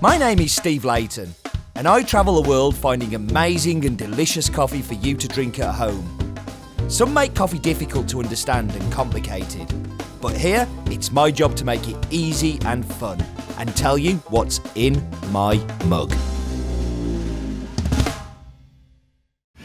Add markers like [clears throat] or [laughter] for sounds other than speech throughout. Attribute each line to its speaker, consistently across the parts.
Speaker 1: My name is Steve Leighton, and I travel the world finding amazing and delicious coffee for you to drink at home. Some make coffee difficult to understand and complicated, but here it's my job to make it easy and fun and tell you what's in my mug.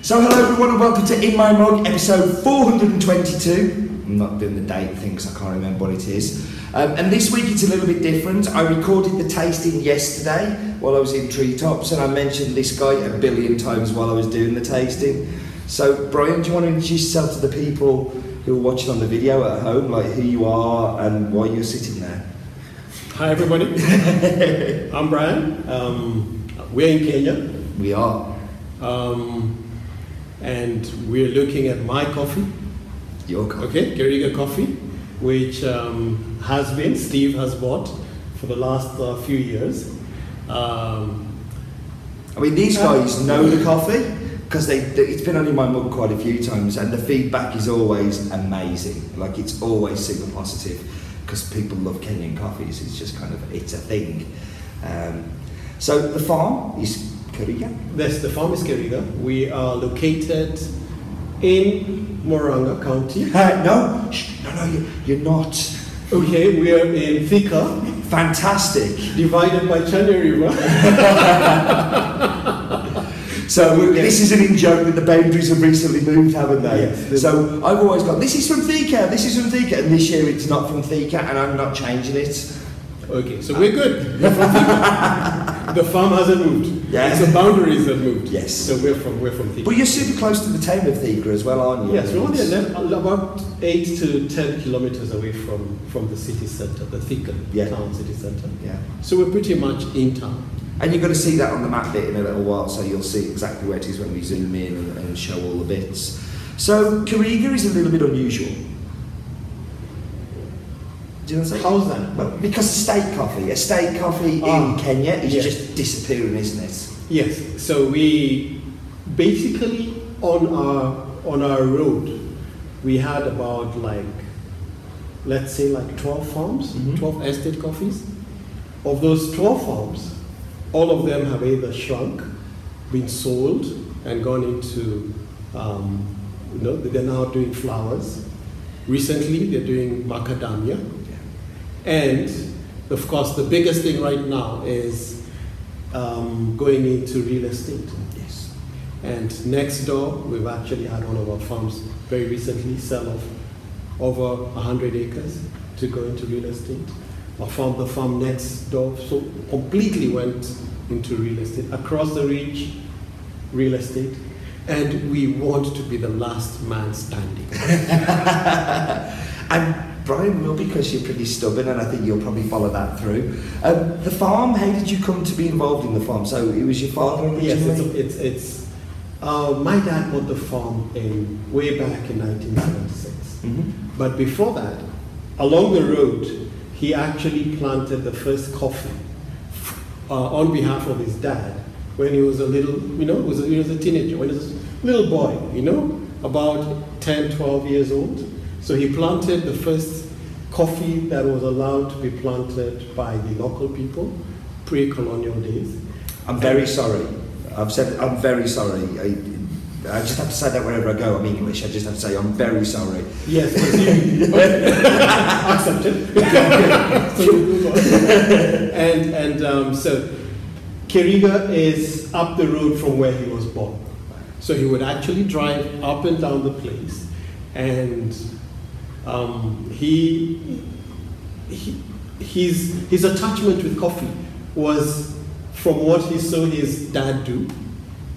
Speaker 1: So, hello everyone, and welcome to In My Mug, episode 422. I'm not doing the date thing because I can't remember what it is. Um, and this week it's a little bit different. I recorded the tasting yesterday while I was in Treetops, and I mentioned this guy a billion times while I was doing the tasting. So, Brian, do you want to introduce yourself to the people who are watching on the video at home, like who you are and why you're sitting there?
Speaker 2: Hi everybody, [laughs] I'm Brian. Um, we're in Kenya,
Speaker 1: We are.
Speaker 2: um, and we're looking at my coffee,
Speaker 1: Your coffee.
Speaker 2: okay, Keriga coffee, which um, has been Steve has bought for the last uh, few years. Um,
Speaker 1: I mean, these guys know the coffee because they, they- it's been on in my mug quite a few times, and the feedback is always amazing. Like it's always super positive because people love Kenyan coffees. It's just kind of it's a thing. Um, so the farm is Kariga.
Speaker 2: that's the farm is Keriga. We are located in Murang'a County.
Speaker 1: Uh, no, shh, no, no, you, you're not.
Speaker 2: Okay, we are in Thika,
Speaker 1: Fantastic.
Speaker 2: divided by Chania River. [laughs]
Speaker 1: So we- this is an in joke that the boundaries have recently moved, haven't they?
Speaker 2: Yes.
Speaker 1: So I've always got this is from Thika, this is from Thika, and this year it's not from Thika, and I'm not changing it.
Speaker 2: Okay, so we're good. We're from Thika. [laughs] the farm hasn't moved.
Speaker 1: Yeah.
Speaker 2: It's the boundaries that moved.
Speaker 1: Yes.
Speaker 2: So we're from we're from Thika.
Speaker 1: But you're super close to the town of Thika as well, aren't you?
Speaker 2: yes, we're only about eight to ten kilometers away from from the city center, the Thika
Speaker 1: Yeah.
Speaker 2: town city center.
Speaker 1: Yeah.
Speaker 2: So we're pretty much in town.
Speaker 1: And you're going to see that on the map bit in a little while, so you'll see exactly where it is when we zoom in and, and show all the bits. So Kariga is a little bit unusual. Do you know what I'm saying?
Speaker 2: How's that?
Speaker 1: Well, because estate coffee, estate coffee
Speaker 2: Ah,
Speaker 1: in Kenya is
Speaker 2: yes.
Speaker 1: just disappearing, isn't it?
Speaker 2: Yes. So we basically on our on our road, we had about like let's say like 12 farms,
Speaker 1: Mhm.
Speaker 2: 12 estate coffees. Of those 12 farms, all of them have either shrunk, been sold, and gone into, um, you know, they're now doing flowers. Recently, they're doing macadamia. And of course, the biggest thing right now is um, going into real estate.
Speaker 1: Yes.
Speaker 2: And next door, we've actually had one of our farms very recently sell off over 100 acres to go into real estate. Our farm, the farm next door, so completely went into real estate. Across the reach, real estate. And we want to be the last man standing. [laughs]
Speaker 1: And Brian will because you're pretty stubborn, and I think you'll probably follow that through. Um, the farm, how did you come to be involved in the farm? So it was your father
Speaker 2: Yes,
Speaker 1: originally?
Speaker 2: it's, it's, it's uh, my dad bought the farm in way back in 1976.
Speaker 1: Mhm.
Speaker 2: But before that, along the road, he actually planted the first coffee uh, on behalf of his dad when he was a little, you know, was a, he was a teenager, when he was a little boy, you know, about 10, 12 years old. So he planted the first coffee that was allowed to be planted by the local people pre-colonial days.
Speaker 1: I'm very sorry. I've said I'm very sorry. I, I just have to say that wherever I go. I'm English. I just have to say I'm very sorry.
Speaker 2: Yes, [laughs] accepted. [laughs] so we move on. and and um, so Kiriga is up the road from where he was born. So he would actually drive up and down the place, and um, he, he his his attachment with coffee was from what he saw his dad do,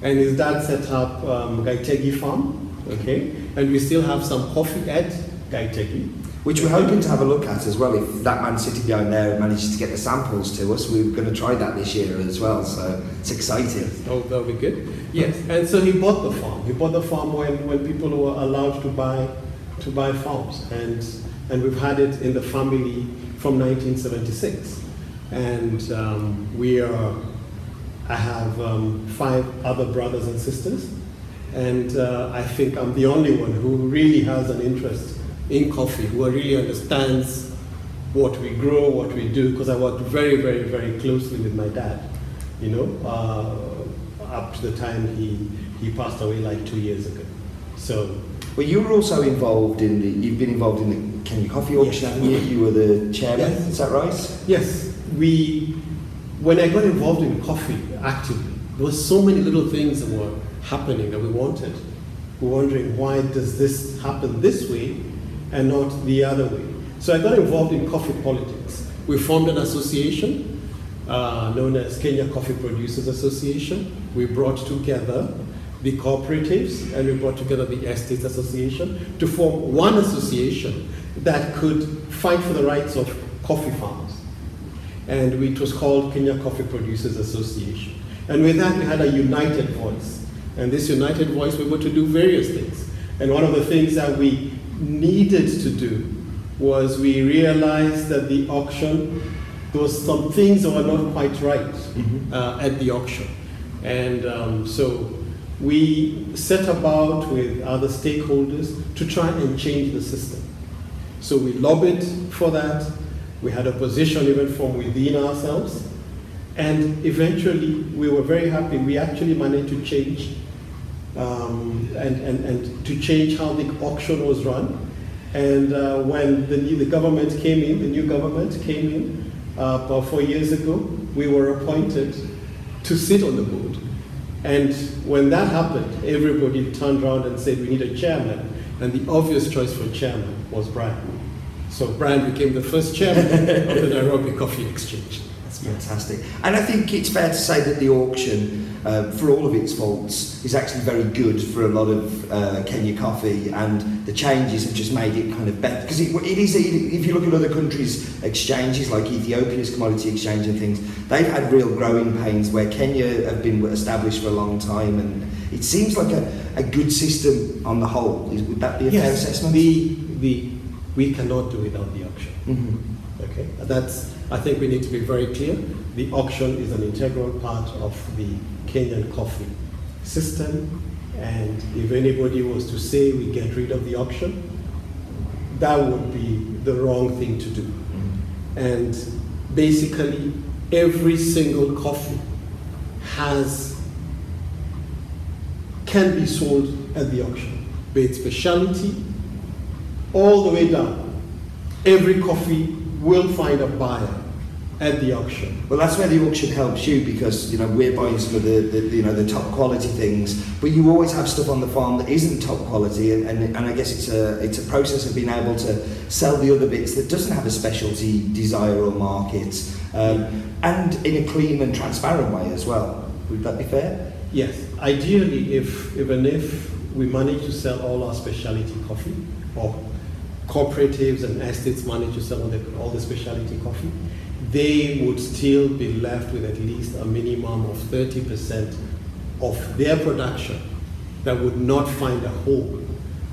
Speaker 2: and his dad set up um, Gaitegi Farm, okay, and we still have some coffee at Gaitegi.
Speaker 1: Which we're hoping to have a look at as well. If that man sitting down there manages to get the samples to us, we're going to try that this year as well. So it's exciting.
Speaker 2: Oh, that'll be good. Yes, and so he bought the farm. He bought the farm when, when people were allowed to buy to buy farms, and and we've had it in the family from 1976, and um, we are. I have um, five other brothers and sisters, and uh, I think I'm the only one who really has an interest in coffee, who really understands what we grow, what we do, because I worked very, very, very closely with my dad, you know, uh, up to the time he, he passed away like two years ago. So,
Speaker 1: Well, you were also involved in the. You've been involved in the Kenya Coffee Auction,
Speaker 2: Yes.
Speaker 1: haven't you? You were the chairman.
Speaker 2: Yes.
Speaker 1: Is that right?
Speaker 2: yes, we, when I got involved in coffee actively, there were so many little things that were happening that we wanted. We were wondering why does this happen this way and not the other way. So I got involved in coffee politics. We formed an association uh, known as Kenya Coffee Producers Association. We brought together the cooperatives and we brought together the Estates Association to form one association that could fight for the rights of coffee farmers. And it was called Kenya Coffee Producers Association. And with that, we had a united voice. And this united voice, we were to do various things. And one of the things that we needed to do was we realized that the auction, there was some things that were not quite right uh, at the auction. And um, so we set about with other stakeholders to try and change the system. So we lobbied for that. We had opposition even from within ourselves. And eventually, we were very happy. We actually managed to change um, and, and, and to change how the auction was run. And uh, when the, new, the government came in, the new government came in uh, about four years ago, we were appointed to sit on the board. And when that happened, everybody turned around and said, we need a chairman. And the obvious choice for chairman was Brian. So Brian became the first chairman of the Nairobi Coffee Exchange.
Speaker 1: Fantastic. And I think it's fair to say that the auction, uh, for all of its faults, is actually very good for a lot of uh, Kenya coffee, and the changes have just made it kind of better. Because it, it is, if you look at other countries' exchanges, like Ethiopia's commodity exchange and things, they've had real growing pains where Kenya have been established for a long time, and it seems like a, a good system on the whole. Is, would that be a fair assessment?
Speaker 2: The, the, we cannot do without the auction.
Speaker 1: Mhm.
Speaker 2: Okay, that's, I think we need to be very clear. The auction is an integral part of the Kenyan coffee system. And if anybody was to say we get rid of the auction, that would be the wrong thing to do. And basically, every single coffee has, can be sold at the auction, be it specialty, all the way down. Every coffee will find a buyer at the auction.
Speaker 1: Well, that's where the auction helps you because you know we're buying some of the, the you know the top quality things, but you always have stuff on the farm that isn't top quality, and, and, and I guess it's a it's a process of being able to sell the other bits that doesn't have a specialty desire or market, um, and in a clean and transparent way as well. Would that be fair?
Speaker 2: Yes, ideally, if even if we manage to sell all our specialty coffee, or cooperatives and estates manage to sell all the, all the specialty coffee, they would still be left with at least a minimum of 30% of their production that would not find a home.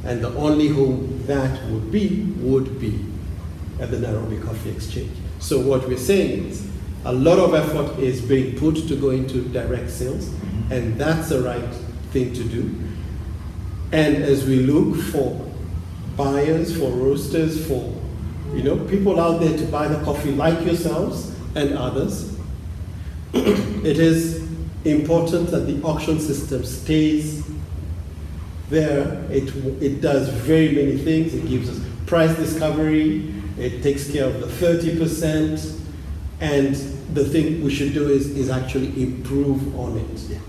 Speaker 2: And the only home that would be would be at the Nairobi Coffee Exchange. So what we're saying is a lot of effort is being put to go into direct sales, and that's the right thing to do. And as we look for buyers, for roasters, for you know people out there to buy the coffee like yourselves and others, [clears throat] it is important that the auction system stays there. It, it does very many things. It gives us price discovery. It takes care of the 30%. And the thing we should do is, is actually improve on it.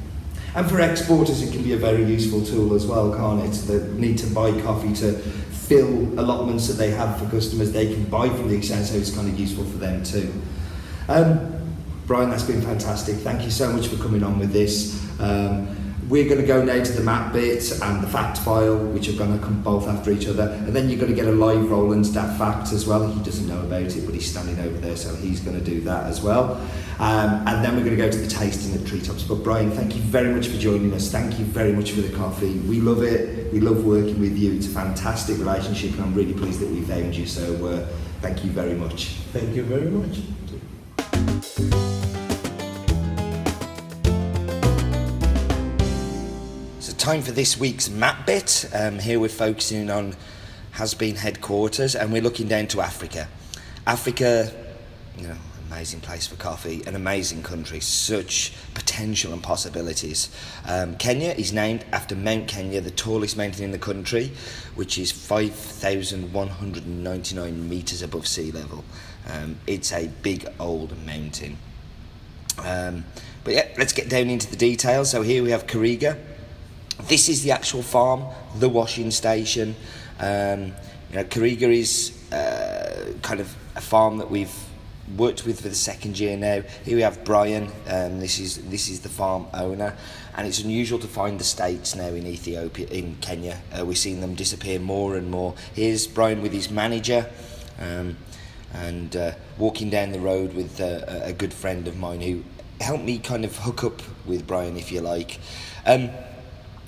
Speaker 1: And for exporters, it can be a very useful tool as well, can't it? That need to buy coffee to fill allotments that they have for customers they can buy from the exchange, so it's kind of useful for them too. Um, Brian, that's been fantastic. Thank you so much for coming on with this. Um, we're going to go now to the map bit and the fact file, which are going to come both after each other. And then you're going to get a live Roland's that fact as well. He doesn't know about it, but he's standing over there, so he's going to do that as well. Um, and then we're going to go to the tasting at Treetops. But Brian, thank you very much for joining us. Thank you very much for the coffee. We love it. We love working with you. It's a fantastic relationship, and I'm really pleased that we found you. So uh, thank you very much.
Speaker 2: Thank you very much.
Speaker 1: Time for this week's map bit. Um, here we're focusing on Hasbean headquarters and we're looking down to Africa. Africa, you know, amazing place for coffee, an amazing country, such potential and possibilities. Um, Kenya is named after Mount Kenya, the tallest mountain in the country, which is 5,199 metres above sea level. Um, it's a big old mountain. Um, but yeah, let's get down into the details. So here we have Kariga. This is the actual farm, the washing station. Um, you know, Kariga is uh, kind of a farm that we've worked with for the second year now. Here we have Brian. Um, this is this is the farm owner, and it's unusual to find the states now in Ethiopia, in Kenya. Uh, we're seeing them disappear more and more. Here's Brian with his manager. Um, and uh, walking down the road with uh, a good friend of mine who helped me kind of hook up with Brian, if you like. Um,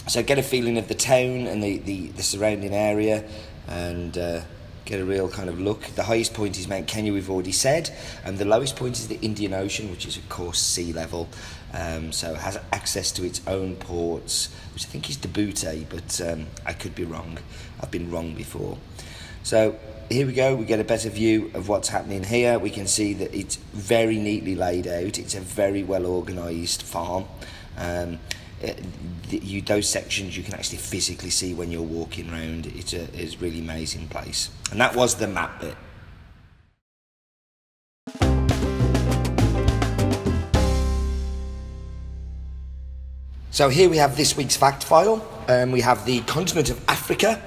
Speaker 1: so get a feeling of the town and the, the, the surrounding area and uh, get a real kind of look. The highest point is Mount Kenya, we've already said, and the lowest point is the Indian Ocean, which is, of course, sea level. Um, so it has access to its own ports, which I think is Djibouti, but um, I could be wrong. I've been wrong before. So here we go, we get a better view of what's happening here. We can see that it's very neatly laid out, it's a very well organised farm. Um, you, those sections you can actually physically see when you're walking around. It's a, it's really amazing place. And that was the map bit. So here we have this week's fact file. Um, we have the continent of Africa.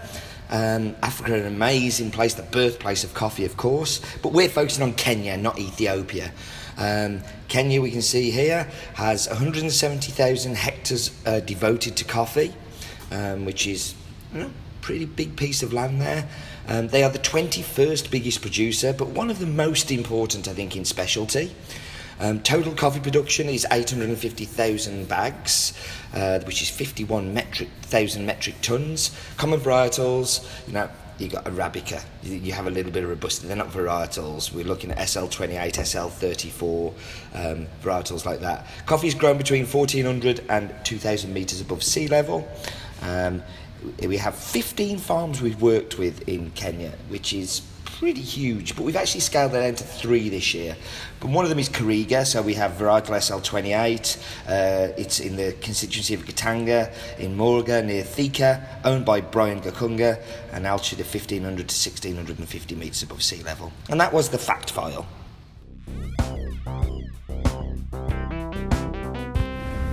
Speaker 1: Um, Africa, an amazing place, the birthplace of coffee, of course, but we're focusing on Kenya, not Ethiopia. Um, Kenya, we can see here, has 170,000 hectares uh, devoted to coffee, um, which is you know, pretty big piece of land there. Um, they are the 21st biggest producer, but one of the most important, I think, in specialty. Um, total coffee production is 850,000 bags, uh, which is 51 metric thousand metric tons. Common varietals, you know, you got Arabica. You have a little bit of robusta. They're not varietals. We're looking at SL28, SL34, um, varietals like that. Coffee is grown between 1,400 and 2,000 metres above sea level. Um, we have 15 farms we've worked with in Kenya, which is pretty huge, but we've actually scaled that down to three this year. But one of them is Kariga, so we have varietal SL28. Uh, it's in the constituency of Gatanga in Morga near Thika, owned by Brian Gakunga, and altitude of 1500 to 1650 metres above sea level. And that was the fact file.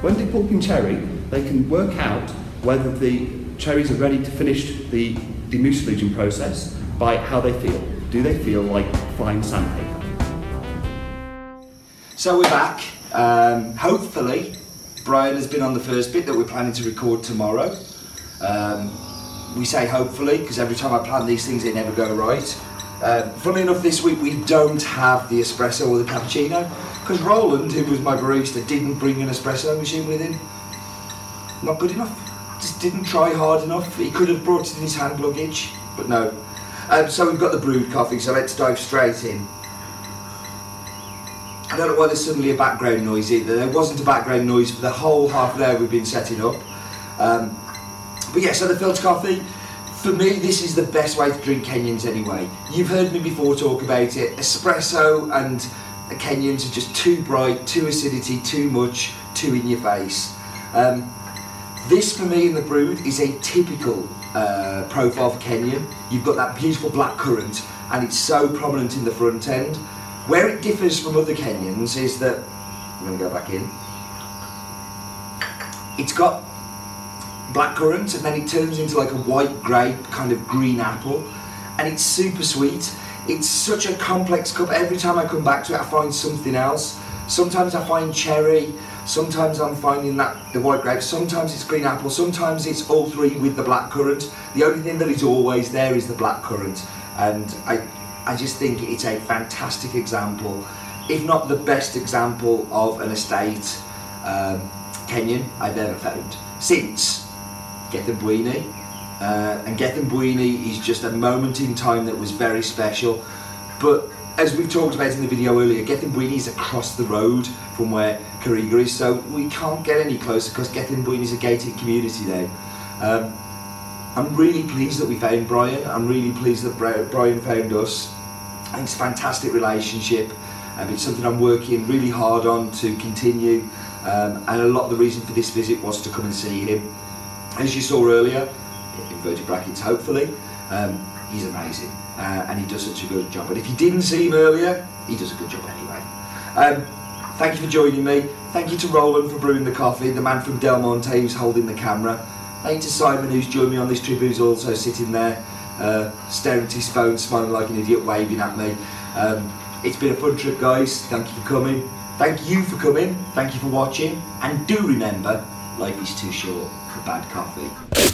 Speaker 3: When depulping cherry, they can work out whether the cherries are ready to finish the demucilaging process by how they feel. Do they feel like fine sandpaper?
Speaker 1: So we're back. Um, hopefully, Brian has been on the first bit that we're planning to record tomorrow. Um, we say hopefully because every time I plan these things, they never go right. Um, funnily enough, this week we don't have the espresso or the cappuccino because Roland, who was my barista, didn't bring an espresso machine with him. Not good enough. Just didn't try hard enough. He could have brought it in his hand luggage, but no. Um, so we've got the brewed coffee, so let's dive straight in. I don't know why there's suddenly a background noise either. There wasn't a background noise for the whole half an hour we've been setting up. Um, but yeah, so the filter coffee, for me, this is the best way to drink Kenyans anyway. You've heard me before talk about it. Espresso and Kenyans are just too bright, too acidity, too much, too in your face. Um, this for me in the brewed is a typical uh, profile for Kenyan. You've got that beautiful black currant and it's so prominent in the front end. Where it differs from other Kenyans is that, I'm going to go back in, it's got black currant and then it turns into like a white grape, kind of green apple, and it's super sweet. It's such a complex cup. Every time I come back to it, I find something else. Sometimes I find cherry, sometimes I'm finding that the white grape, sometimes it's green apple, sometimes it's all three with the black currant. The only thing that is always there is the black currant, and I, I just think it's a fantastic example, if not the best example of an estate um, Kenyan I've ever found since Gethumbwini. Uh, and Gethumbwini is just a moment in time that was very special. But as we've talked about in the video earlier, Gethumbwini is across the road from where Kariga is, so we can't get any closer because Gethumbwini is a gated community now. Um, I'm really pleased that we found Brian. I'm really pleased that Brian found us. It's a fantastic relationship. Um, it's something I'm working really hard on to continue. Um, and a lot of the reason for this visit was to come and see him. As you saw earlier, inverted brackets, hopefully, um, he's amazing. Uh, and he does such a good job. But if you didn't see him earlier, he does a good job anyway. Um, thank you for joining me. Thank you to Roland for brewing the coffee, the man from Del Monte who's holding the camera. Thank you to Simon who's joined me on this trip, who's also sitting there, uh, staring at his phone, smiling like an idiot, waving at me. Um, it's been a fun trip, guys. Thank you for coming. Thank you for coming. Thank you for watching. And do remember, life is too short for bad coffee.